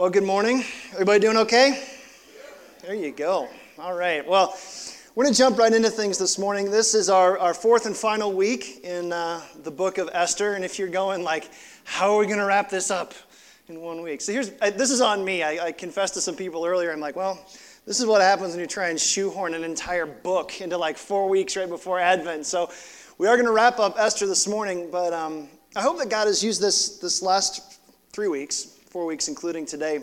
Well, good morning. Everybody doing okay? There you go. All right. Well, we're going to jump right into things this morning. This is our, our fourth and final week in uh, the book of Esther. And if you're going, like, how are we going to wrap this up in one week? So here's I, this is on me. I, I confessed to some people earlier. I'm like, well, this is what happens when you try and shoehorn an entire book into like four weeks right before Advent. So we are going to wrap up Esther this morning, but um, I hope that God has used this, this last three weeks four weeks, including today,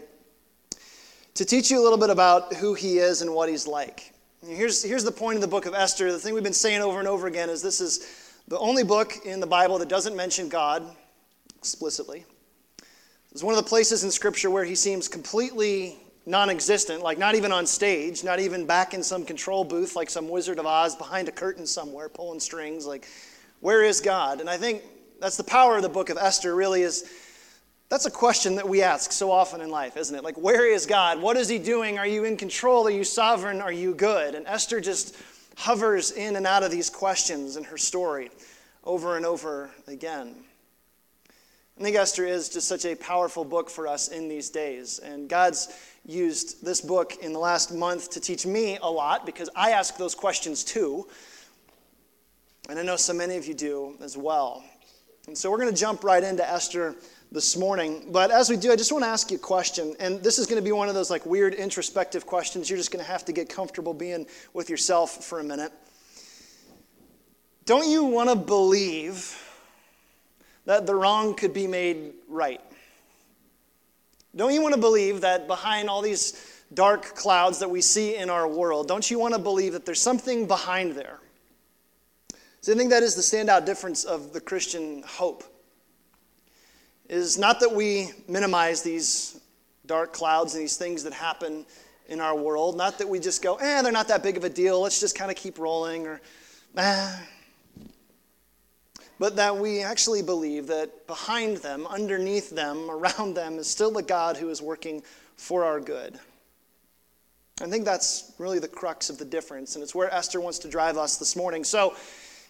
to teach you a little bit about who he is and what he's like. Here's, here's the point of the book of Esther. The thing we've been saying over and over again is this is the only book in the Bible that doesn't mention God explicitly. It's one of the places in Scripture where he seems completely non existent, like not even on stage, not even back in some control booth like some Wizard of Oz behind a curtain somewhere pulling strings. Like, where is God? And I think that's the power of the book of Esther, really, is that's a question that we ask so often in life, isn't it? Like, where is God? What is He doing? Are you in control? Are you sovereign? Are you good? And Esther just hovers in and out of these questions in her story over and over again. I think Esther is just such a powerful book for us in these days. And God's used this book in the last month to teach me a lot because I ask those questions too. And I know so many of you do as well. And so we're going to jump right into Esther this morning. But as we do, I just want to ask you a question. And this is going to be one of those like weird introspective questions. You're just going to have to get comfortable being with yourself for a minute. Don't you want to believe that the wrong could be made right? Don't you want to believe that behind all these dark clouds that we see in our world, don't you want to believe that there's something behind there? So I think that is the standout difference of the Christian hope is not that we minimize these dark clouds and these things that happen in our world, not that we just go, eh, they're not that big of a deal, let's just kind of keep rolling, or, eh. But that we actually believe that behind them, underneath them, around them, is still a God who is working for our good. I think that's really the crux of the difference, and it's where Esther wants to drive us this morning. So,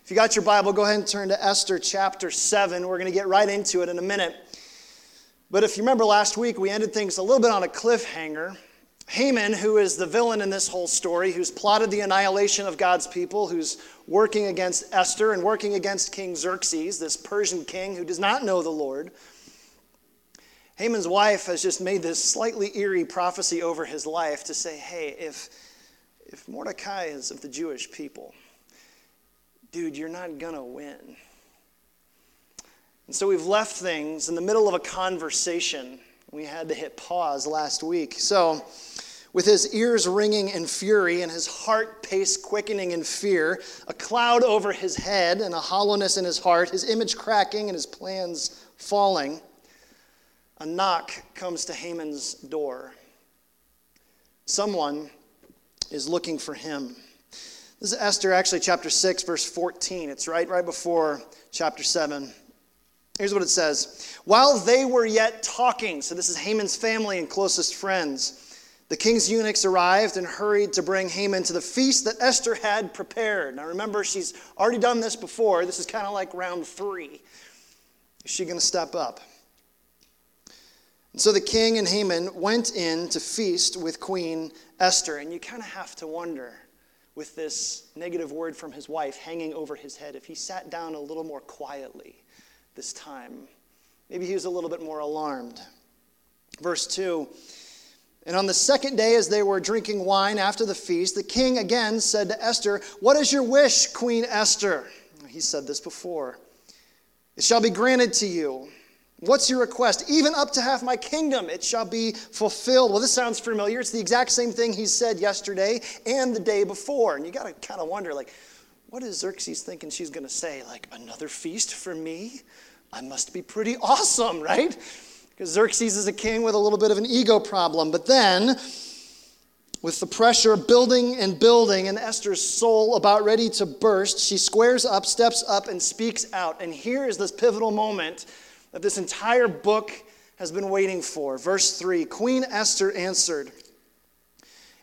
if you got your Bible, go ahead and turn to Esther chapter 7. We're going to get right into it in a minute. But if you remember last week, we ended things a little bit on a cliffhanger. Haman, who is the villain in this whole story, who's plotted the annihilation of God's people, who's working against Esther and working against King Xerxes, this Persian king who does not know the Lord. Haman's wife has just made this slightly eerie prophecy over his life to say, hey, if, if Mordecai is of the Jewish people, dude, you're not going to win. And so we've left things in the middle of a conversation. We had to hit pause last week. So, with his ears ringing in fury and his heart pace quickening in fear, a cloud over his head and a hollowness in his heart, his image cracking and his plans falling, a knock comes to Haman's door. Someone is looking for him. This is Esther, actually, chapter 6, verse 14. It's right, right before chapter 7. Here's what it says While they were yet talking, so this is Haman's family and closest friends, the king's eunuchs arrived and hurried to bring Haman to the feast that Esther had prepared. Now remember, she's already done this before. This is kind of like round three. Is she going to step up? And so the king and Haman went in to feast with Queen Esther. And you kind of have to wonder with this negative word from his wife hanging over his head, if he sat down a little more quietly this time, maybe he was a little bit more alarmed. Verse 2 And on the second day, as they were drinking wine after the feast, the king again said to Esther, What is your wish, Queen Esther? He said this before. It shall be granted to you. What's your request? Even up to half my kingdom, it shall be fulfilled. Well, this sounds familiar. It's the exact same thing he said yesterday and the day before. And you got to kind of wonder, like, what is Xerxes thinking she's going to say? Like, another feast for me? I must be pretty awesome, right? Because Xerxes is a king with a little bit of an ego problem. But then, with the pressure building and building, and Esther's soul about ready to burst, she squares up, steps up, and speaks out. And here is this pivotal moment that this entire book has been waiting for. Verse 3 Queen Esther answered,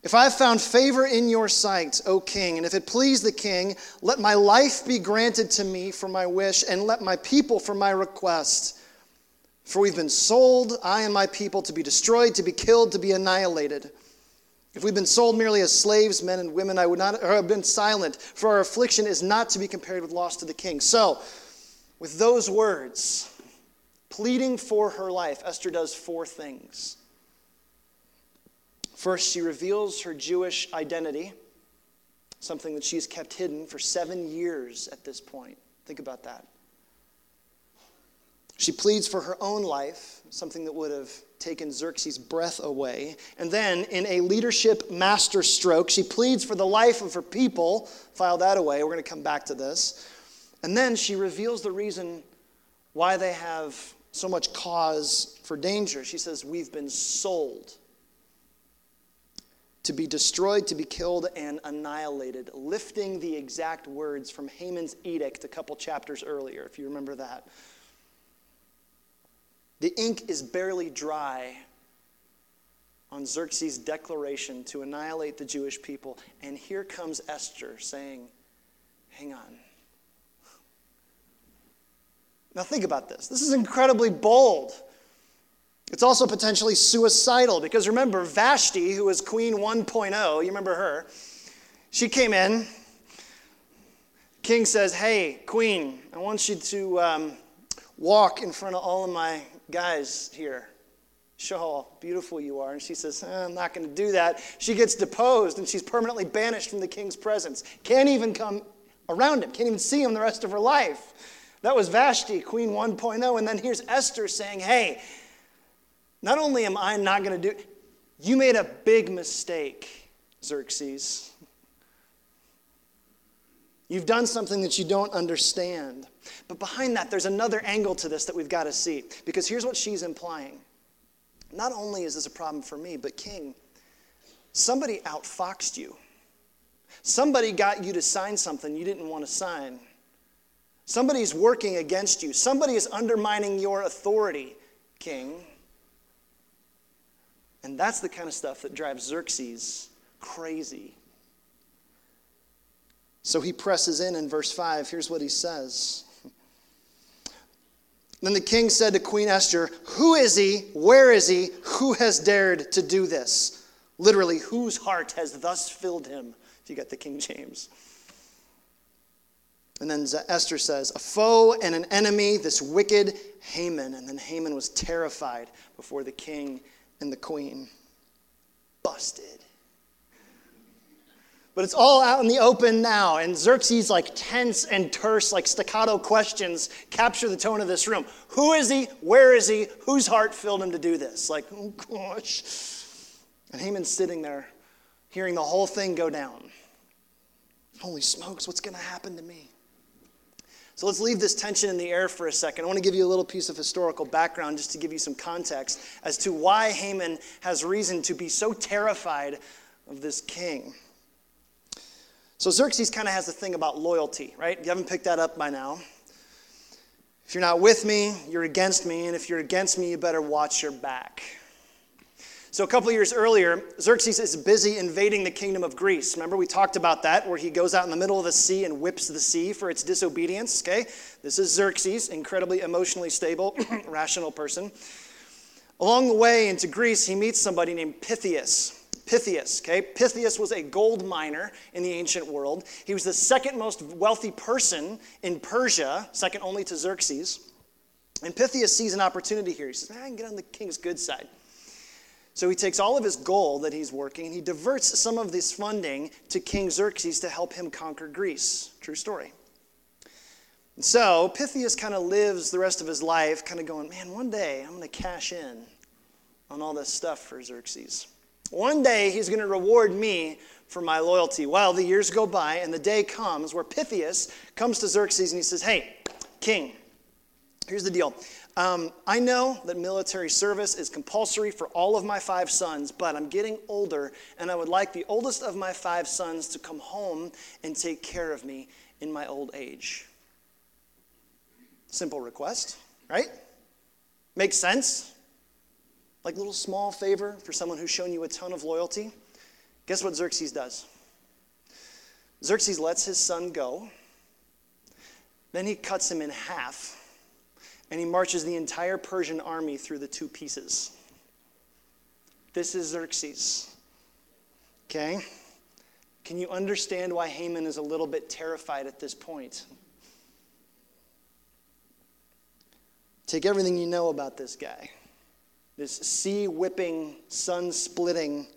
If I have found favor in your sight, O king, and if it please the king, let my life be granted to me for my wish, and let my people for my request. For we've been sold, I and my people, to be destroyed, to be killed, to be annihilated. If we've been sold merely as slaves, men and women, I would not have been silent, for our affliction is not to be compared with loss to the king. So, with those words, pleading for her life, Esther does four things. First, she reveals her Jewish identity, something that she's kept hidden for seven years at this point. Think about that. She pleads for her own life, something that would have taken Xerxes' breath away. And then, in a leadership masterstroke, she pleads for the life of her people. File that away. We're going to come back to this. And then she reveals the reason why they have so much cause for danger. She says, We've been sold to be destroyed, to be killed, and annihilated, lifting the exact words from Haman's edict a couple chapters earlier, if you remember that. The ink is barely dry on Xerxes' declaration to annihilate the Jewish people. And here comes Esther saying, Hang on. Now, think about this. This is incredibly bold. It's also potentially suicidal because remember, Vashti, who was Queen 1.0, you remember her, she came in. King says, Hey, Queen, I want you to um, walk in front of all of my guys here. Show how beautiful you are. And she says, eh, I'm not going to do that. She gets deposed and she's permanently banished from the king's presence. Can't even come around him, can't even see him the rest of her life. That was Vashti, Queen 1.0. And then here's Esther saying, Hey, not only am I not going to do you made a big mistake, Xerxes. You've done something that you don't understand. But behind that, there's another angle to this that we've got to see. Because here's what she's implying Not only is this a problem for me, but King, somebody outfoxed you. Somebody got you to sign something you didn't want to sign. Somebody's working against you. Somebody is undermining your authority, King. And that's the kind of stuff that drives Xerxes crazy. So he presses in in verse 5. Here's what he says. Then the king said to Queen Esther, Who is he? Where is he? Who has dared to do this? Literally, whose heart has thus filled him? If you got the King James. And then Esther says, A foe and an enemy, this wicked Haman. And then Haman was terrified before the king and the queen. Busted. But it's all out in the open now, and Xerxes' like tense and terse, like staccato questions capture the tone of this room. Who is he? Where is he? Whose heart filled him to do this? Like, oh gosh. And Haman's sitting there, hearing the whole thing go down. Holy smokes, what's going to happen to me? So let's leave this tension in the air for a second. I want to give you a little piece of historical background just to give you some context as to why Haman has reason to be so terrified of this king. So Xerxes kind of has a thing about loyalty, right? You haven't picked that up by now. If you're not with me, you're against me, and if you're against me, you better watch your back. So, a couple years earlier, Xerxes is busy invading the kingdom of Greece. Remember, we talked about that, where he goes out in the middle of the sea and whips the sea for its disobedience. Okay? This is Xerxes, incredibly emotionally stable, rational person. Along the way into Greece, he meets somebody named Pythius. Pythius, okay? Pythius was a gold miner in the ancient world. He was the second most wealthy person in Persia, second only to Xerxes. And Pythius sees an opportunity here. He says, ah, I can get on the king's good side. So he takes all of his gold that he's working and he diverts some of this funding to King Xerxes to help him conquer Greece. True story. And so Pythius kind of lives the rest of his life kind of going, man, one day I'm going to cash in on all this stuff for Xerxes. One day he's going to reward me for my loyalty. Well, the years go by and the day comes where Pythius comes to Xerxes and he says, hey, king, Here's the deal. Um, I know that military service is compulsory for all of my five sons, but I'm getting older, and I would like the oldest of my five sons to come home and take care of me in my old age. Simple request, right? Makes sense? Like a little small favor for someone who's shown you a ton of loyalty. Guess what Xerxes does? Xerxes lets his son go. Then he cuts him in half and he marches the entire Persian army through the two pieces. This is Xerxes. Okay? Can you understand why Haman is a little bit terrified at this point? Take everything you know about this guy, this sea whipping, sun splitting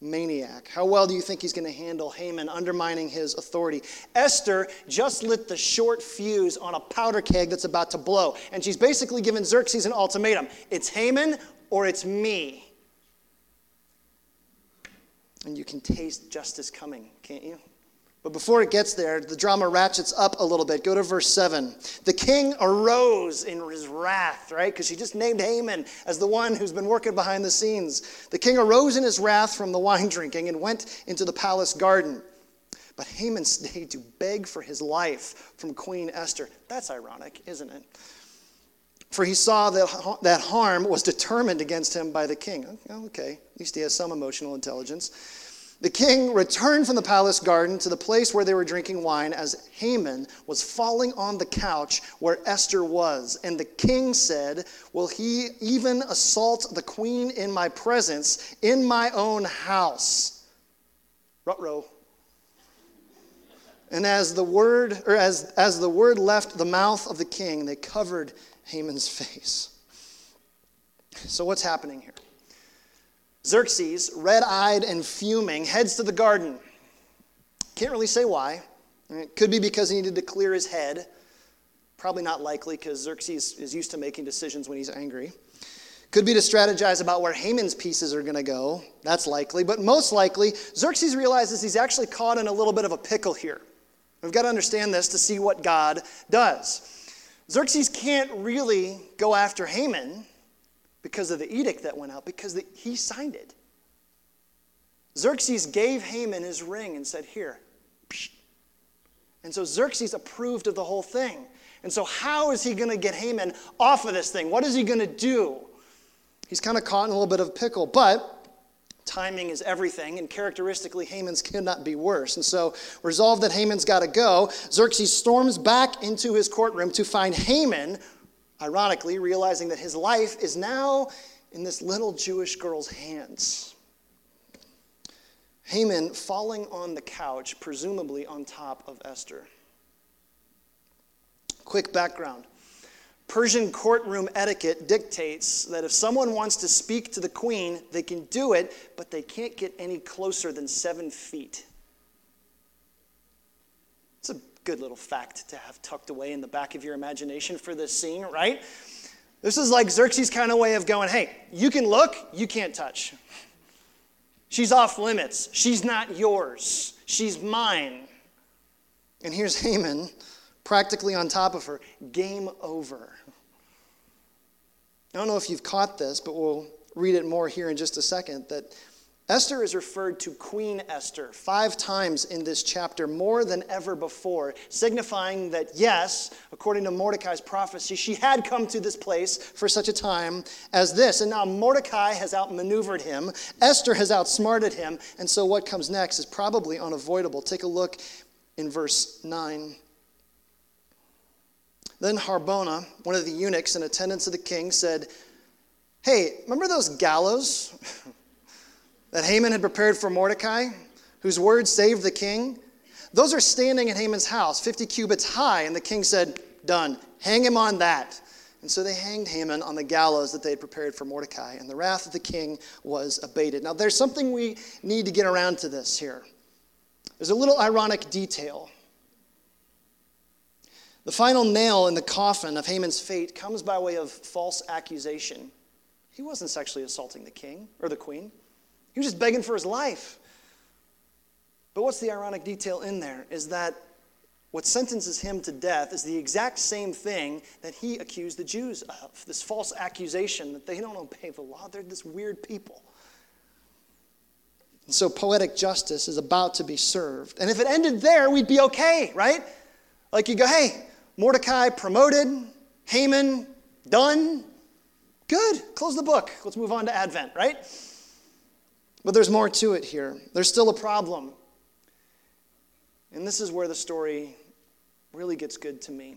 maniac. How well do you think he's going to handle Haman undermining his authority? Esther just lit the short fuse on a powder keg that's about to blow, and she's basically given Xerxes an ultimatum it's Haman or it's me. And you can taste justice coming, can't you? But before it gets there, the drama ratchets up a little bit. Go to verse 7. The king arose in his wrath, right? Because she just named Haman as the one who's been working behind the scenes. The king arose in his wrath from the wine drinking and went into the palace garden. But Haman stayed to beg for his life from Queen Esther. That's ironic, isn't it? For he saw that, that harm was determined against him by the king. Oh, okay, at least he has some emotional intelligence. The king returned from the palace garden to the place where they were drinking wine as Haman was falling on the couch where Esther was. And the king said, Will he even assault the queen in my presence, in my own house? Rutro. And as the word, or as, as the word left the mouth of the king, they covered Haman's face. So what's happening here? Xerxes, red eyed and fuming, heads to the garden. Can't really say why. It could be because he needed to clear his head. Probably not likely because Xerxes is used to making decisions when he's angry. Could be to strategize about where Haman's pieces are going to go. That's likely. But most likely, Xerxes realizes he's actually caught in a little bit of a pickle here. We've got to understand this to see what God does. Xerxes can't really go after Haman because of the edict that went out, because the, he signed it. Xerxes gave Haman his ring and said, Here. And so Xerxes approved of the whole thing. And so, how is he going to get Haman off of this thing? What is he going to do? He's kind of caught in a little bit of pickle, but timing is everything, and characteristically, Haman's cannot be worse. And so, resolved that Haman's got to go, Xerxes storms back into his courtroom to find Haman Ironically, realizing that his life is now in this little Jewish girl's hands. Haman falling on the couch, presumably on top of Esther. Quick background Persian courtroom etiquette dictates that if someone wants to speak to the queen, they can do it, but they can't get any closer than seven feet good little fact to have tucked away in the back of your imagination for this scene, right? This is like Xerxes' kind of way of going, hey, you can look, you can't touch. She's off limits. She's not yours. She's mine. And here's Haman practically on top of her. Game over. I don't know if you've caught this, but we'll read it more here in just a second. That Esther is referred to Queen Esther five times in this chapter, more than ever before, signifying that, yes, according to Mordecai's prophecy, she had come to this place for such a time as this. And now Mordecai has outmaneuvered him, Esther has outsmarted him, and so what comes next is probably unavoidable. Take a look in verse 9. Then Harbona, one of the eunuchs in attendance of the king, said, Hey, remember those gallows? that Haman had prepared for Mordecai, whose word saved the king, those are standing in Haman's house, 50 cubits high. And the king said, Done. Hang him on that. And so they hanged Haman on the gallows that they had prepared for Mordecai, and the wrath of the king was abated. Now, there's something we need to get around to this here. There's a little ironic detail. The final nail in the coffin of Haman's fate comes by way of false accusation. He wasn't sexually assaulting the king or the queen. He was just begging for his life. But what's the ironic detail in there is that what sentences him to death is the exact same thing that he accused the Jews of this false accusation that they don't obey the law. They're this weird people. And so poetic justice is about to be served. And if it ended there, we'd be okay, right? Like you go, hey, Mordecai promoted, Haman done, good, close the book. Let's move on to Advent, right? But there's more to it here. There's still a problem. And this is where the story really gets good to me.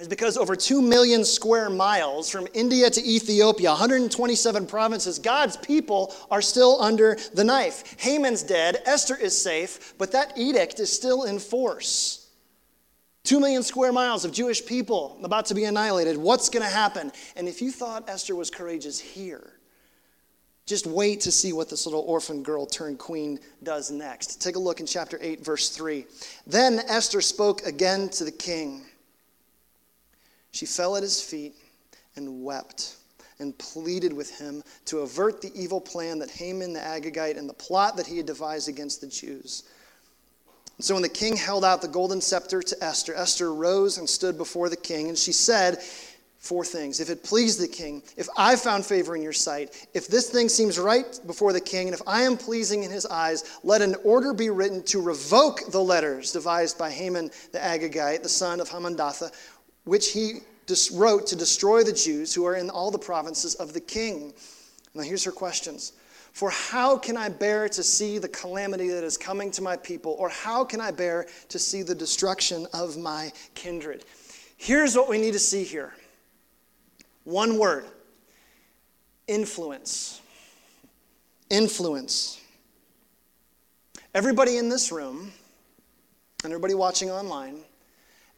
Is because over 2 million square miles from India to Ethiopia, 127 provinces, God's people are still under the knife. Haman's dead, Esther is safe, but that edict is still in force. Two million square miles of Jewish people about to be annihilated. What's going to happen? And if you thought Esther was courageous here, just wait to see what this little orphan girl turned queen does next. Take a look in chapter 8, verse 3. Then Esther spoke again to the king. She fell at his feet and wept and pleaded with him to avert the evil plan that Haman the Agagite and the plot that he had devised against the Jews. So when the king held out the golden scepter to Esther, Esther rose and stood before the king, and she said, four things. If it please the king, if I found favor in your sight, if this thing seems right before the king, and if I am pleasing in his eyes, let an order be written to revoke the letters devised by Haman the Agagite, the son of Hammedatha, which he wrote to destroy the Jews who are in all the provinces of the king. Now here's her questions. For how can I bear to see the calamity that is coming to my people? Or how can I bear to see the destruction of my kindred? Here's what we need to see here one word influence. Influence. Everybody in this room, and everybody watching online,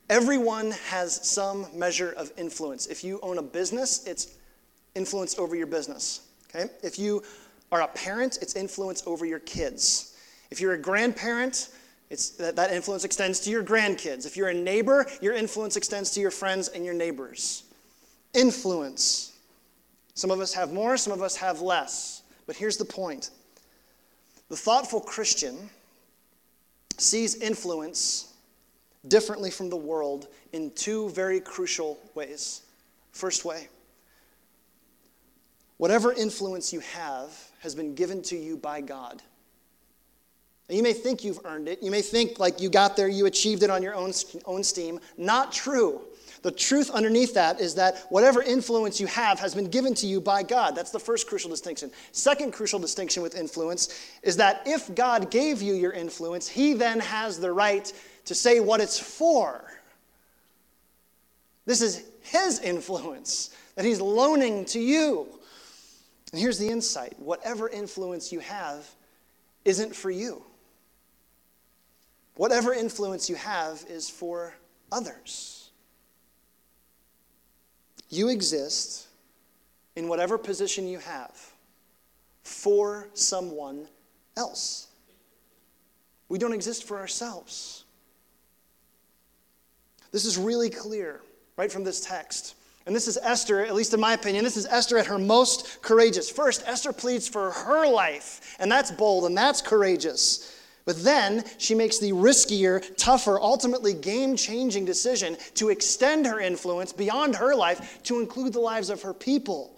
everyone has some measure of influence. If you own a business, it's influence over your business. Okay? If you are a parent, it's influence over your kids. If you're a grandparent, it's, that, that influence extends to your grandkids. If you're a neighbor, your influence extends to your friends and your neighbors influence. Some of us have more, some of us have less. But here's the point the thoughtful Christian sees influence differently from the world in two very crucial ways. First way, whatever influence you have has been given to you by God. you may think you've earned it. You may think like you got there, you achieved it on your own, own steam. Not true. The truth underneath that is that whatever influence you have has been given to you by God. That's the first crucial distinction. Second crucial distinction with influence is that if God gave you your influence, He then has the right to say what it's for. This is His influence that He's loaning to you. And here's the insight whatever influence you have isn't for you. Whatever influence you have is for others. You exist in whatever position you have for someone else. We don't exist for ourselves. This is really clear right from this text. And this is Esther, at least in my opinion, this is Esther at her most courageous. First, Esther pleads for her life, and that's bold and that's courageous. But then she makes the riskier, tougher, ultimately game changing decision to extend her influence beyond her life to include the lives of her people.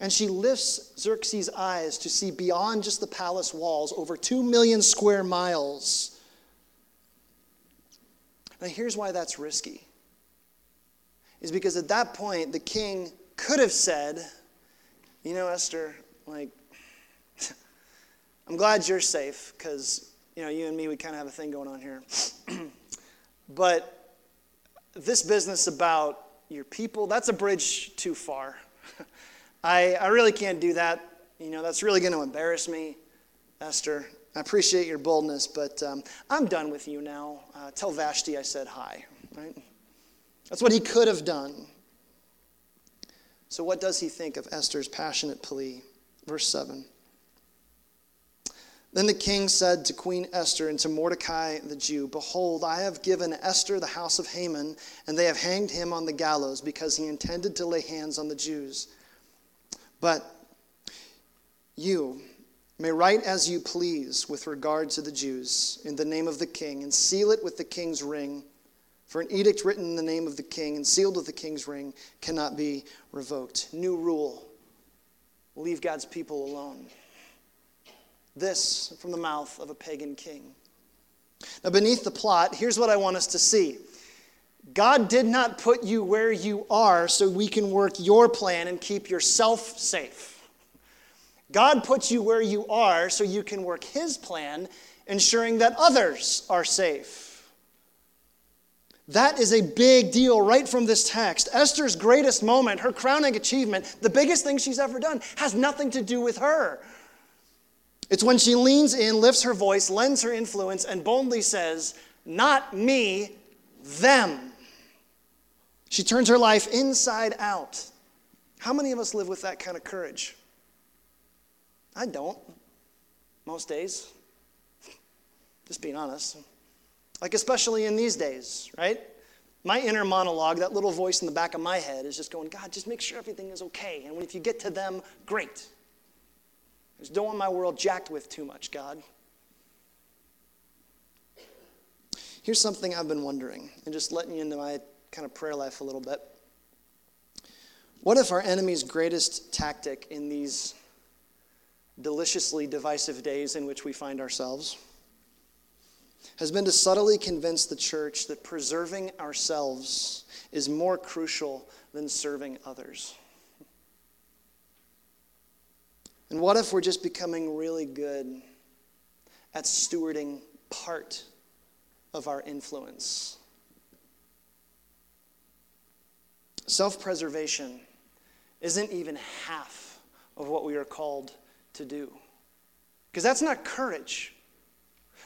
And she lifts Xerxes' eyes to see beyond just the palace walls, over two million square miles. Now, here's why that's risky. Is because at that point, the king could have said, You know, Esther, like, I'm glad you're safe because, you know, you and me, we kind of have a thing going on here. but this business about your people, that's a bridge too far. I, I really can't do that. You know, that's really going to embarrass me, Esther. I appreciate your boldness, but um, I'm done with you now. Uh, tell Vashti I said hi, right? That's what he could have done. So, what does he think of Esther's passionate plea? Verse 7. Then the king said to Queen Esther and to Mordecai the Jew, Behold, I have given Esther the house of Haman, and they have hanged him on the gallows because he intended to lay hands on the Jews. But you, may write as you please with regard to the Jews in the name of the king, and seal it with the king's ring. For an edict written in the name of the king and sealed with the king's ring cannot be revoked. New rule leave God's people alone. This from the mouth of a pagan king. Now, beneath the plot, here's what I want us to see God did not put you where you are so we can work your plan and keep yourself safe. God puts you where you are so you can work His plan, ensuring that others are safe. That is a big deal right from this text. Esther's greatest moment, her crowning achievement, the biggest thing she's ever done, has nothing to do with her. It's when she leans in, lifts her voice, lends her influence, and boldly says, Not me, them. She turns her life inside out. How many of us live with that kind of courage? I don't, most days. Just being honest. Like, especially in these days, right? My inner monologue, that little voice in the back of my head, is just going, God, just make sure everything is okay. And if you get to them, great. I just don't want my world jacked with too much, God. Here's something I've been wondering, and just letting you into my kind of prayer life a little bit. What if our enemy's greatest tactic in these deliciously divisive days in which we find ourselves has been to subtly convince the church that preserving ourselves is more crucial than serving others? And what if we're just becoming really good at stewarding part of our influence? Self preservation isn't even half of what we are called to do. Because that's not courage.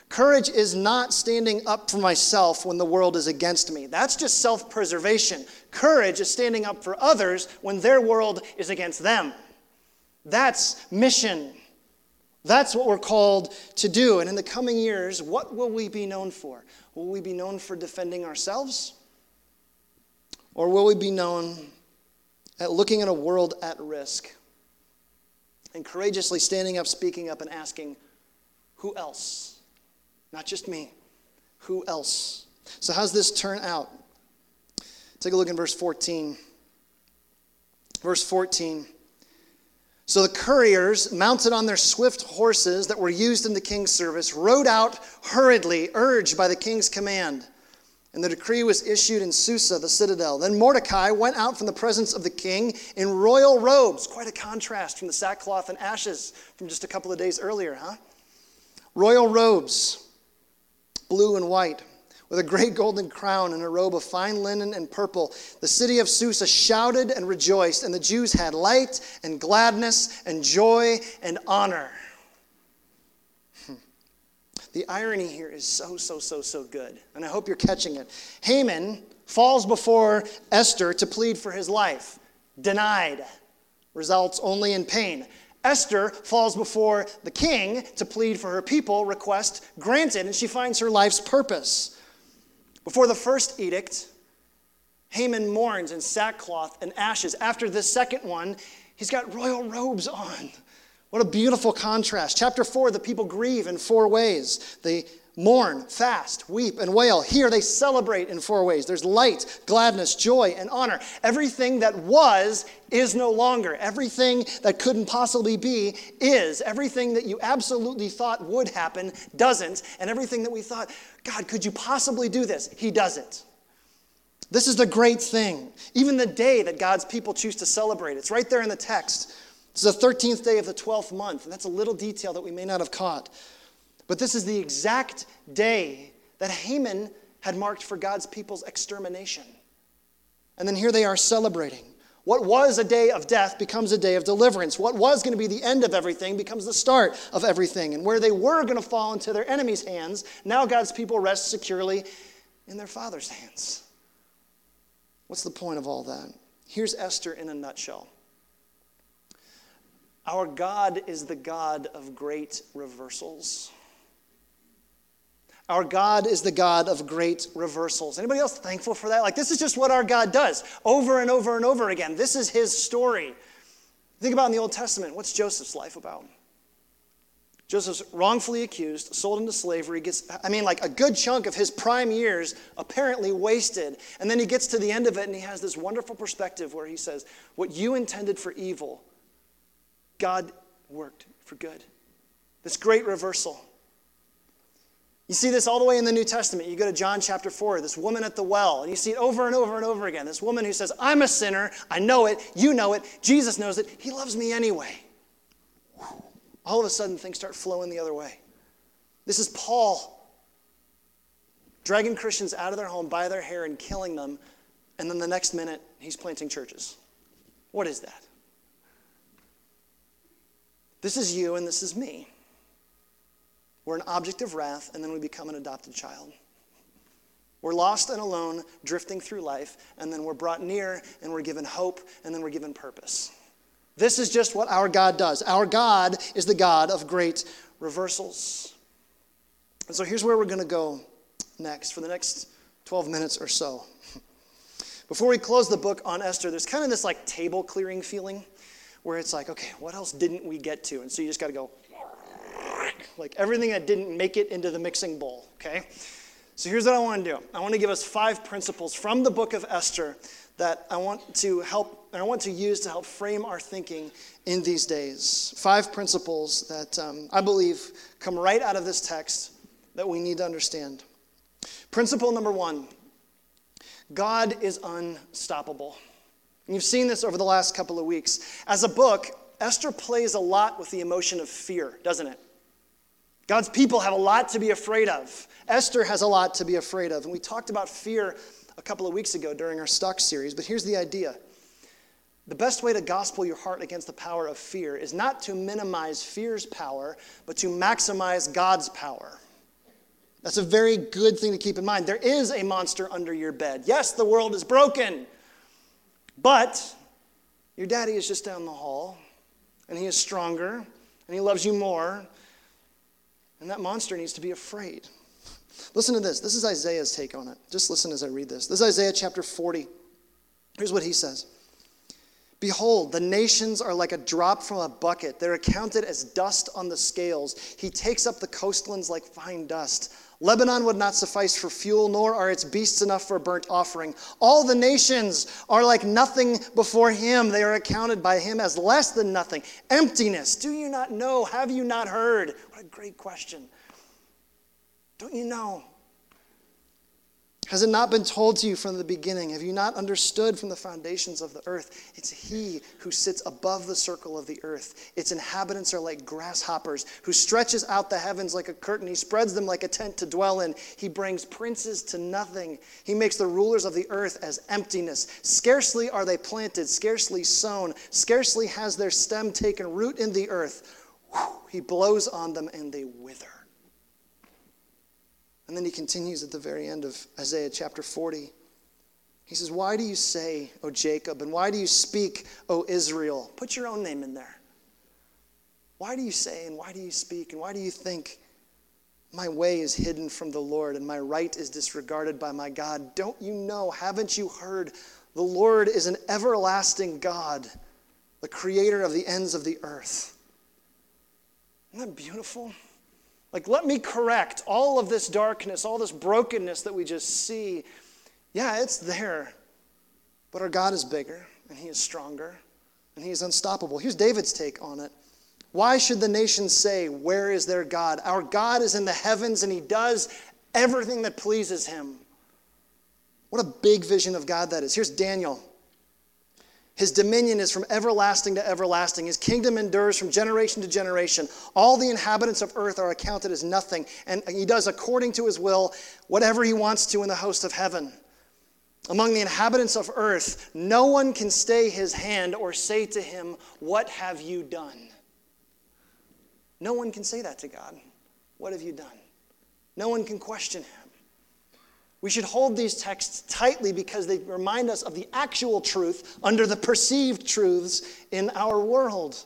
Courage is not standing up for myself when the world is against me. That's just self preservation. Courage is standing up for others when their world is against them. That's mission. That's what we're called to do. And in the coming years, what will we be known for? Will we be known for defending ourselves? Or will we be known at looking at a world at risk and courageously standing up, speaking up, and asking, Who else? Not just me. Who else? So, how's this turn out? Take a look in verse 14. Verse 14. So the couriers, mounted on their swift horses that were used in the king's service, rode out hurriedly, urged by the king's command. And the decree was issued in Susa, the citadel. Then Mordecai went out from the presence of the king in royal robes. Quite a contrast from the sackcloth and ashes from just a couple of days earlier, huh? Royal robes, blue and white with a great golden crown and a robe of fine linen and purple. The city of Susa shouted and rejoiced, and the Jews had light and gladness and joy and honor. Hmm. The irony here is so, so, so, so good, and I hope you're catching it. Haman falls before Esther to plead for his life. Denied, results only in pain. Esther falls before the king to plead for her people, request granted, and she finds her life's purpose. Before the first edict, Haman mourns in sackcloth and ashes. After this second one, he's got royal robes on. What a beautiful contrast. Chapter 4, the people grieve in four ways. They mourn, fast, weep, and wail. Here they celebrate in four ways there's light, gladness, joy, and honor. Everything that was is no longer. Everything that couldn't possibly be is. Everything that you absolutely thought would happen doesn't. And everything that we thought, God, could you possibly do this? He does it. This is the great thing. Even the day that God's people choose to celebrate, it's right there in the text. It's the 13th day of the 12th month, and that's a little detail that we may not have caught. But this is the exact day that Haman had marked for God's people's extermination. And then here they are celebrating. What was a day of death becomes a day of deliverance. What was going to be the end of everything becomes the start of everything. And where they were going to fall into their enemies' hands, now God's people rest securely in their Father's hands. What's the point of all that? Here's Esther in a nutshell. Our God is the God of great reversals. Our God is the God of great reversals. Anybody else thankful for that? Like, this is just what our God does over and over and over again. This is his story. Think about in the Old Testament what's Joseph's life about? Joseph's wrongfully accused, sold into slavery, gets, I mean, like a good chunk of his prime years apparently wasted. And then he gets to the end of it and he has this wonderful perspective where he says, What you intended for evil, God worked for good. This great reversal. You see this all the way in the New Testament. You go to John chapter 4, this woman at the well, and you see it over and over and over again. This woman who says, I'm a sinner, I know it, you know it, Jesus knows it, he loves me anyway. All of a sudden, things start flowing the other way. This is Paul dragging Christians out of their home by their hair and killing them, and then the next minute, he's planting churches. What is that? This is you, and this is me. We're an object of wrath, and then we become an adopted child. We're lost and alone, drifting through life, and then we're brought near, and we're given hope, and then we're given purpose. This is just what our God does. Our God is the God of great reversals. And so here's where we're going to go next for the next 12 minutes or so. Before we close the book on Esther, there's kind of this like table clearing feeling where it's like, okay, what else didn't we get to? And so you just got to go like everything that didn't make it into the mixing bowl, okay? So here's what I want to do I want to give us five principles from the book of Esther that I want to help, and I want to use to help frame our thinking in these days. Five principles that um, I believe come right out of this text that we need to understand. Principle number one God is unstoppable. And you've seen this over the last couple of weeks. As a book, Esther plays a lot with the emotion of fear, doesn't it? God's people have a lot to be afraid of. Esther has a lot to be afraid of. And we talked about fear a couple of weeks ago during our stock series, but here's the idea. The best way to gospel your heart against the power of fear is not to minimize fear's power, but to maximize God's power. That's a very good thing to keep in mind. There is a monster under your bed. Yes, the world is broken, but your daddy is just down the hall, and he is stronger, and he loves you more, and that monster needs to be afraid. Listen to this. This is Isaiah's take on it. Just listen as I read this. This is Isaiah chapter 40. Here's what he says Behold, the nations are like a drop from a bucket. They're accounted as dust on the scales. He takes up the coastlands like fine dust. Lebanon would not suffice for fuel, nor are its beasts enough for a burnt offering. All the nations are like nothing before him. They are accounted by him as less than nothing. Emptiness. Do you not know? Have you not heard? What a great question. Don't you know? Has it not been told to you from the beginning? Have you not understood from the foundations of the earth? It's He who sits above the circle of the earth. Its inhabitants are like grasshoppers, who stretches out the heavens like a curtain. He spreads them like a tent to dwell in. He brings princes to nothing. He makes the rulers of the earth as emptiness. Scarcely are they planted, scarcely sown, scarcely has their stem taken root in the earth. Whew, he blows on them and they wither. And then he continues at the very end of Isaiah chapter 40. He says, Why do you say, O Jacob, and why do you speak, O Israel? Put your own name in there. Why do you say, and why do you speak, and why do you think, My way is hidden from the Lord, and my right is disregarded by my God? Don't you know, haven't you heard? The Lord is an everlasting God, the creator of the ends of the earth. Isn't that beautiful? Like, let me correct all of this darkness, all this brokenness that we just see. Yeah, it's there. But our God is bigger, and He is stronger, and He is unstoppable. Here's David's take on it. Why should the nations say, Where is their God? Our God is in the heavens, and He does everything that pleases Him. What a big vision of God that is. Here's Daniel his dominion is from everlasting to everlasting. His kingdom endures from generation to generation. All the inhabitants of earth are accounted as nothing, and he does according to his will whatever he wants to in the host of heaven. Among the inhabitants of earth, no one can stay his hand or say to him, What have you done? No one can say that to God. What have you done? No one can question him. We should hold these texts tightly because they remind us of the actual truth under the perceived truths in our world.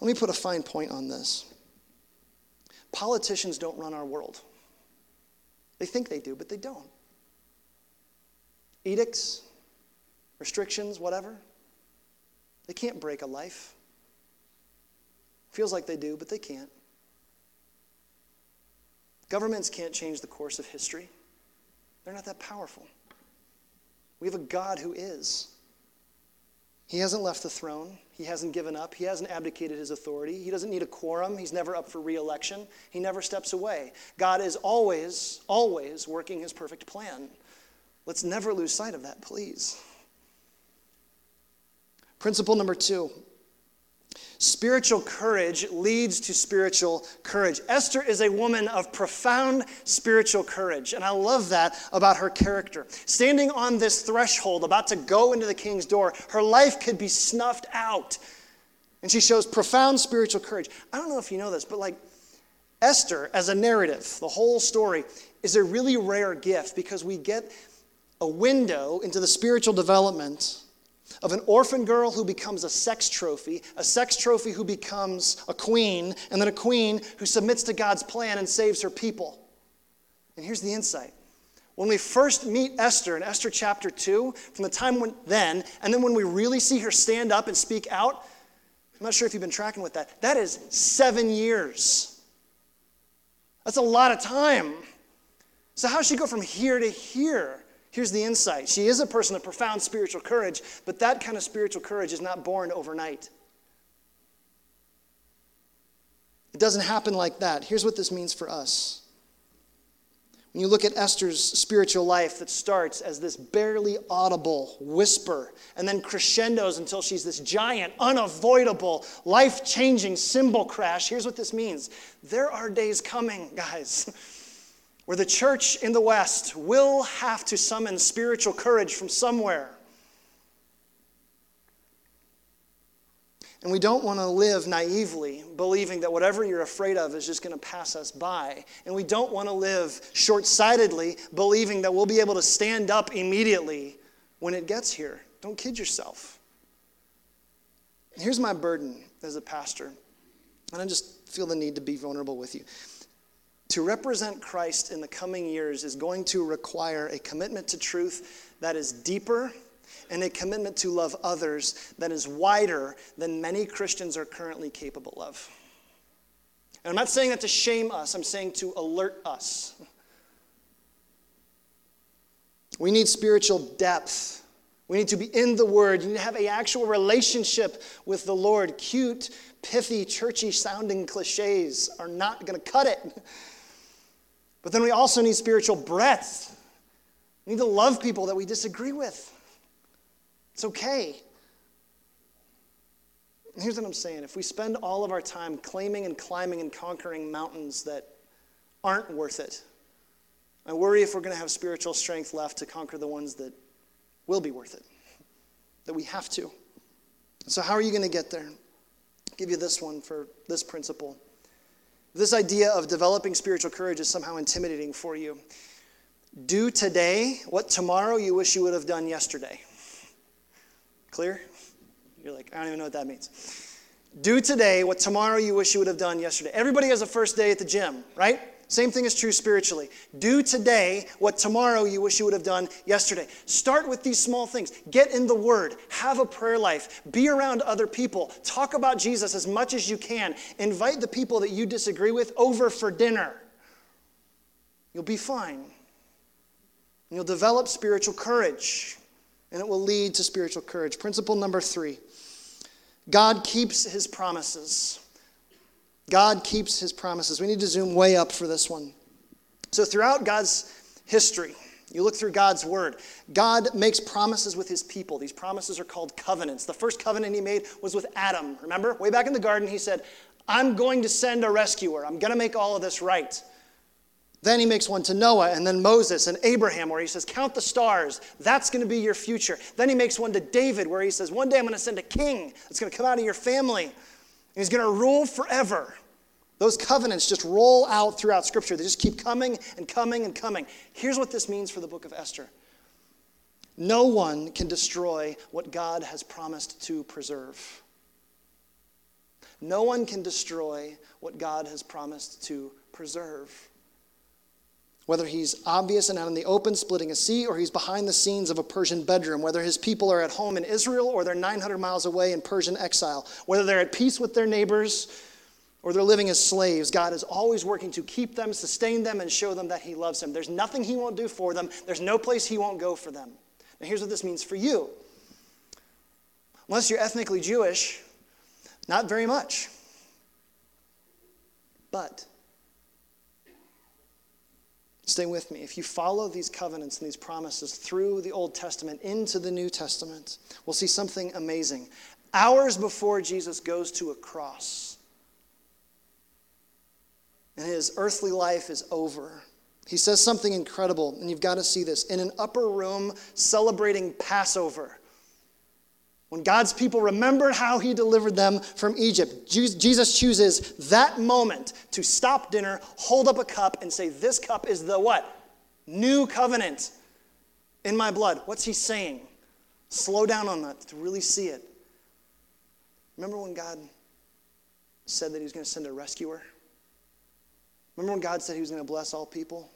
Let me put a fine point on this. Politicians don't run our world. They think they do, but they don't. Edicts, restrictions, whatever, they can't break a life. Feels like they do, but they can't. Governments can't change the course of history, they're not that powerful. We have a God who is. He hasn't left the throne. He hasn't given up. He hasn't abdicated his authority. He doesn't need a quorum. He's never up for reelection. He never steps away. God is always, always working his perfect plan. Let's never lose sight of that, please. Principle number two Spiritual courage leads to spiritual courage. Esther is a woman of profound spiritual courage, and I love that about her character. Standing on this threshold, about to go into the king's door, her life could be snuffed out. And she shows profound spiritual courage. I don't know if you know this, but like Esther, as a narrative, the whole story, is a really rare gift because we get a window into the spiritual development of an orphan girl who becomes a sex trophy, a sex trophy who becomes a queen, and then a queen who submits to God's plan and saves her people. And here's the insight. When we first meet Esther in Esther chapter 2, from the time when then, and then when we really see her stand up and speak out, I'm not sure if you've been tracking with that, that is seven years. That's a lot of time. So, how does she go from here to here? Here's the insight she is a person of profound spiritual courage, but that kind of spiritual courage is not born overnight. It doesn't happen like that. Here's what this means for us. When you look at Esther's spiritual life that starts as this barely audible whisper and then crescendos until she's this giant, unavoidable, life changing cymbal crash, here's what this means. There are days coming, guys where the church in the West will have to summon spiritual courage from somewhere. And we don't want to live naively, believing that whatever you're afraid of is just going to pass us by. And we don't want to live short sightedly, believing that we'll be able to stand up immediately when it gets here. Don't kid yourself. Here's my burden as a pastor, and I just feel the need to be vulnerable with you. To represent Christ in the coming years is going to require a commitment to truth that is deeper and a commitment to love others that is wider than many Christians are currently capable of. And I'm not saying that to shame us, I'm saying to alert us. We need spiritual depth. We need to be in the Word. You need to have an actual relationship with the Lord. Cute, pithy, churchy sounding cliches are not going to cut it. But then we also need spiritual breadth. We need to love people that we disagree with. It's okay. And here's what I'm saying if we spend all of our time claiming and climbing and conquering mountains that aren't worth it, I worry if we're going to have spiritual strength left to conquer the ones that will be worth it, that we have to. So, how are you going to get there? I'll give you this one for this principle. This idea of developing spiritual courage is somehow intimidating for you. Do today what tomorrow you wish you would have done yesterday. Clear? You're like, I don't even know what that means. Do today what tomorrow you wish you would have done yesterday. Everybody has a first day at the gym, right? Same thing is true spiritually. Do today what tomorrow you wish you would have done yesterday. Start with these small things. Get in the Word. Have a prayer life. Be around other people. Talk about Jesus as much as you can. Invite the people that you disagree with over for dinner. You'll be fine. You'll develop spiritual courage, and it will lead to spiritual courage. Principle number three God keeps his promises. God keeps his promises. We need to zoom way up for this one. So, throughout God's history, you look through God's word, God makes promises with his people. These promises are called covenants. The first covenant he made was with Adam. Remember? Way back in the garden, he said, I'm going to send a rescuer. I'm going to make all of this right. Then he makes one to Noah and then Moses and Abraham, where he says, Count the stars. That's going to be your future. Then he makes one to David, where he says, One day I'm going to send a king that's going to come out of your family. He's going to rule forever. Those covenants just roll out throughout Scripture. They just keep coming and coming and coming. Here's what this means for the book of Esther no one can destroy what God has promised to preserve. No one can destroy what God has promised to preserve. Whether he's obvious and out in the open splitting a sea, or he's behind the scenes of a Persian bedroom, whether his people are at home in Israel or they're 900 miles away in Persian exile, whether they're at peace with their neighbors or they're living as slaves, God is always working to keep them, sustain them, and show them that He loves them. There's nothing He won't do for them, there's no place He won't go for them. Now, here's what this means for you. Unless you're ethnically Jewish, not very much. But, stay with me. If you follow these covenants and these promises through the Old Testament into the New Testament, we'll see something amazing. Hours before Jesus goes to a cross, and his earthly life is over. He says something incredible, and you've got to see this. In an upper room celebrating Passover, when God's people remembered how he delivered them from Egypt, Jesus chooses that moment to stop dinner, hold up a cup, and say, This cup is the what? New covenant in my blood. What's he saying? Slow down on that to really see it. Remember when God said that he was going to send a rescuer? Remember when God said he was going to bless all people?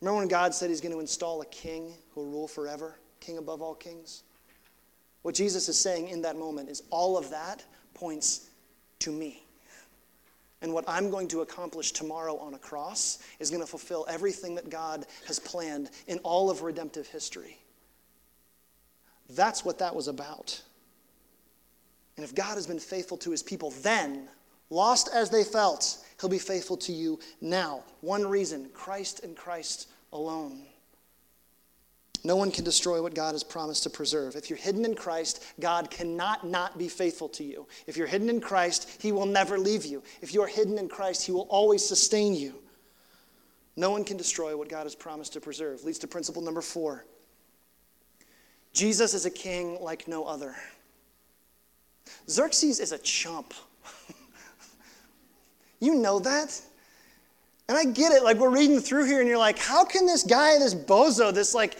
Remember when God said he's going to install a king who will rule forever, king above all kings? What Jesus is saying in that moment is all of that points to me. And what I'm going to accomplish tomorrow on a cross is going to fulfill everything that God has planned in all of redemptive history. That's what that was about. And if God has been faithful to his people then, lost as they felt, he'll be faithful to you now. One reason Christ and Christ alone. No one can destroy what God has promised to preserve. If you're hidden in Christ, God cannot not be faithful to you. If you're hidden in Christ, He will never leave you. If you're hidden in Christ, He will always sustain you. No one can destroy what God has promised to preserve. Leads to principle number four Jesus is a king like no other. Xerxes is a chump. you know that? And I get it. Like, we're reading through here, and you're like, how can this guy, this bozo, this like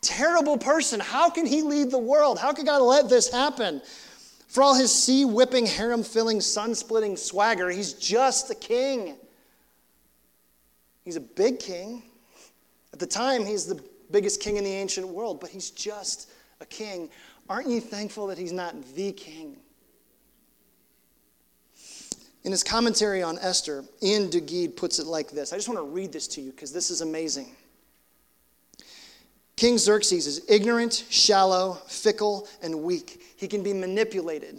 terrible person. How can he lead the world? How could God let this happen? For all his sea whipping, harem filling, sun splitting swagger, he's just the king. He's a big king. At the time, he's the biggest king in the ancient world, but he's just a king. Aren't you thankful that he's not the king? In his commentary on Esther, Iain Duguid puts it like this. I just want to read this to you because this is amazing. King Xerxes is ignorant, shallow, fickle, and weak. He can be manipulated.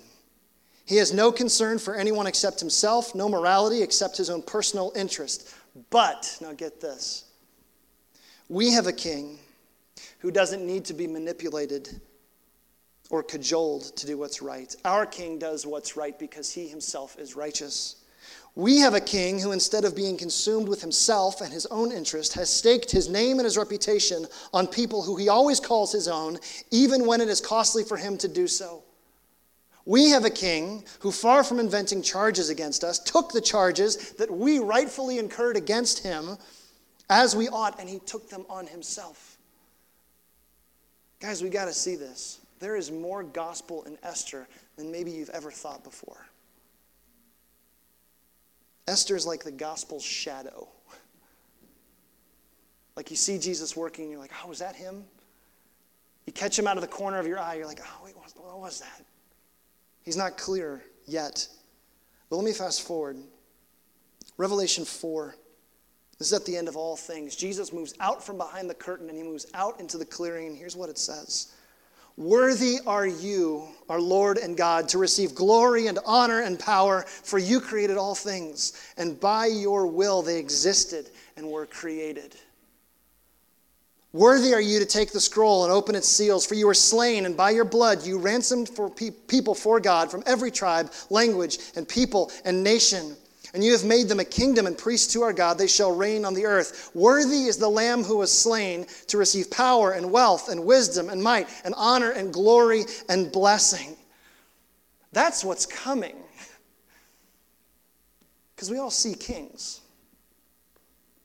He has no concern for anyone except himself, no morality except his own personal interest. But, now get this we have a king who doesn't need to be manipulated or cajoled to do what's right. Our king does what's right because he himself is righteous. We have a king who, instead of being consumed with himself and his own interest, has staked his name and his reputation on people who he always calls his own, even when it is costly for him to do so. We have a king who, far from inventing charges against us, took the charges that we rightfully incurred against him as we ought, and he took them on himself. Guys, we got to see this. There is more gospel in Esther than maybe you've ever thought before. Esther is like the gospel's shadow. Like you see Jesus working, you're like, oh, was that him? You catch him out of the corner of your eye, you're like, oh, wait, what was that? He's not clear yet. But let me fast forward. Revelation 4. This is at the end of all things. Jesus moves out from behind the curtain and he moves out into the clearing, and here's what it says Worthy are you, our Lord and God, to receive glory and honor and power, for you created all things, and by your will they existed and were created. Worthy are you to take the scroll and open its seals, for you were slain, and by your blood you ransomed for pe- people for God from every tribe, language, and people and nation. And you have made them a kingdom and priests to our God. They shall reign on the earth. Worthy is the Lamb who was slain to receive power and wealth and wisdom and might and honor and glory and blessing. That's what's coming. Because we all see kings.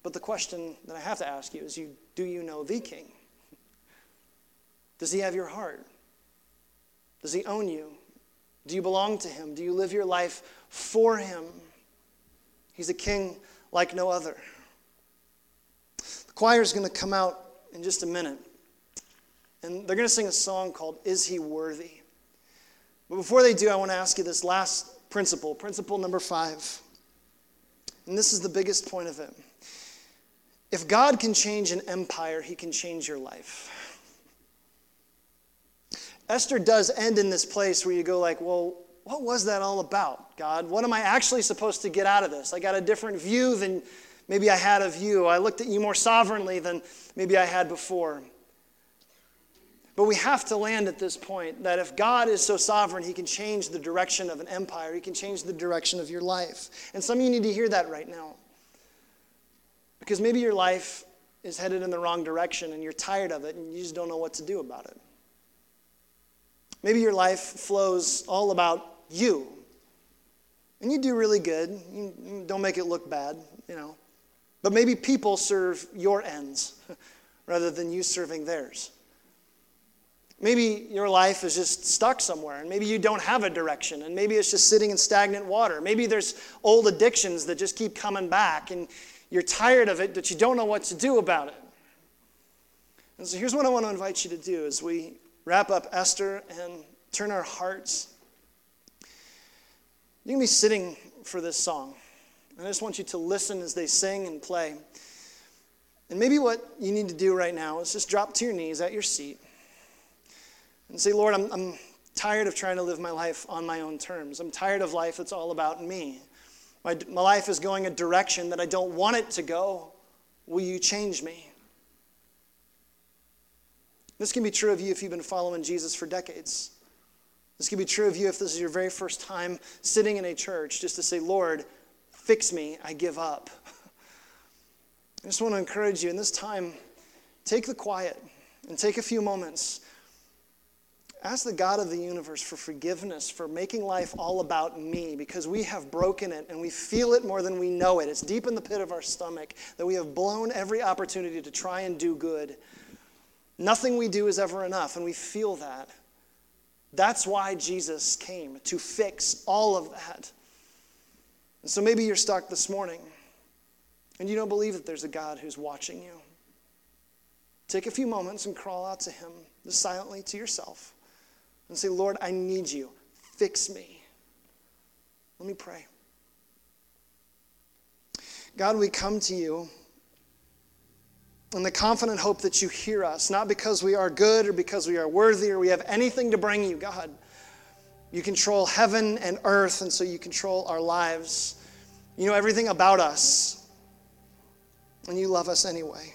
But the question that I have to ask you is you, do you know the king? Does he have your heart? Does he own you? Do you belong to him? Do you live your life for him? He's a king like no other. The choir is going to come out in just a minute, and they're going to sing a song called Is He Worthy? But before they do, I want to ask you this last principle, principle number five. And this is the biggest point of it. If God can change an empire, he can change your life. Esther does end in this place where you go like, well, what was that all about, God? What am I actually supposed to get out of this? I got a different view than maybe I had of you. I looked at you more sovereignly than maybe I had before. But we have to land at this point that if God is so sovereign, He can change the direction of an empire, He can change the direction of your life. And some of you need to hear that right now. Because maybe your life is headed in the wrong direction and you're tired of it and you just don't know what to do about it. Maybe your life flows all about you. And you do really good. You don't make it look bad, you know. But maybe people serve your ends rather than you serving theirs. Maybe your life is just stuck somewhere, and maybe you don't have a direction, and maybe it's just sitting in stagnant water. Maybe there's old addictions that just keep coming back, and you're tired of it, but you don't know what to do about it. And so here's what I want to invite you to do as we wrap up Esther and turn our hearts going to be sitting for this song. And I just want you to listen as they sing and play. And maybe what you need to do right now is just drop to your knees at your seat and say, Lord, I'm, I'm tired of trying to live my life on my own terms. I'm tired of life that's all about me. My, my life is going a direction that I don't want it to go. Will you change me? This can be true of you if you've been following Jesus for decades. This could be true of you if this is your very first time sitting in a church, just to say, Lord, fix me, I give up. I just want to encourage you in this time, take the quiet and take a few moments. Ask the God of the universe for forgiveness for making life all about me because we have broken it and we feel it more than we know it. It's deep in the pit of our stomach that we have blown every opportunity to try and do good. Nothing we do is ever enough, and we feel that. That's why Jesus came, to fix all of that. And so maybe you're stuck this morning and you don't believe that there's a God who's watching you. Take a few moments and crawl out to Him, silently to yourself, and say, Lord, I need you. Fix me. Let me pray. God, we come to you and the confident hope that you hear us, not because we are good or because we are worthy or we have anything to bring you, God. You control heaven and earth, and so you control our lives. You know everything about us, and you love us anyway.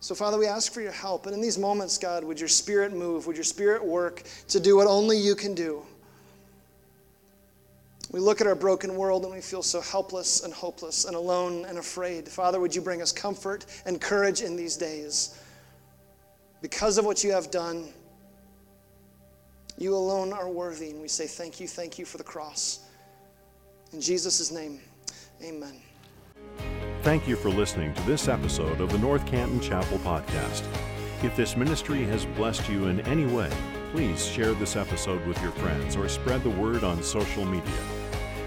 So, Father, we ask for your help. And in these moments, God, would your spirit move? Would your spirit work to do what only you can do? We look at our broken world and we feel so helpless and hopeless and alone and afraid. Father, would you bring us comfort and courage in these days? Because of what you have done, you alone are worthy. And we say thank you, thank you for the cross. In Jesus' name, amen. Thank you for listening to this episode of the North Canton Chapel Podcast. If this ministry has blessed you in any way, please share this episode with your friends or spread the word on social media.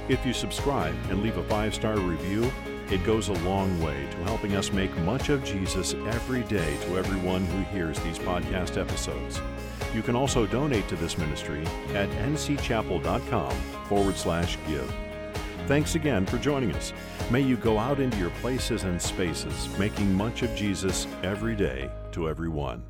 If you subscribe and leave a five star review, it goes a long way to helping us make much of Jesus every day to everyone who hears these podcast episodes. You can also donate to this ministry at ncchapel.com forward slash give. Thanks again for joining us. May you go out into your places and spaces, making much of Jesus every day to everyone.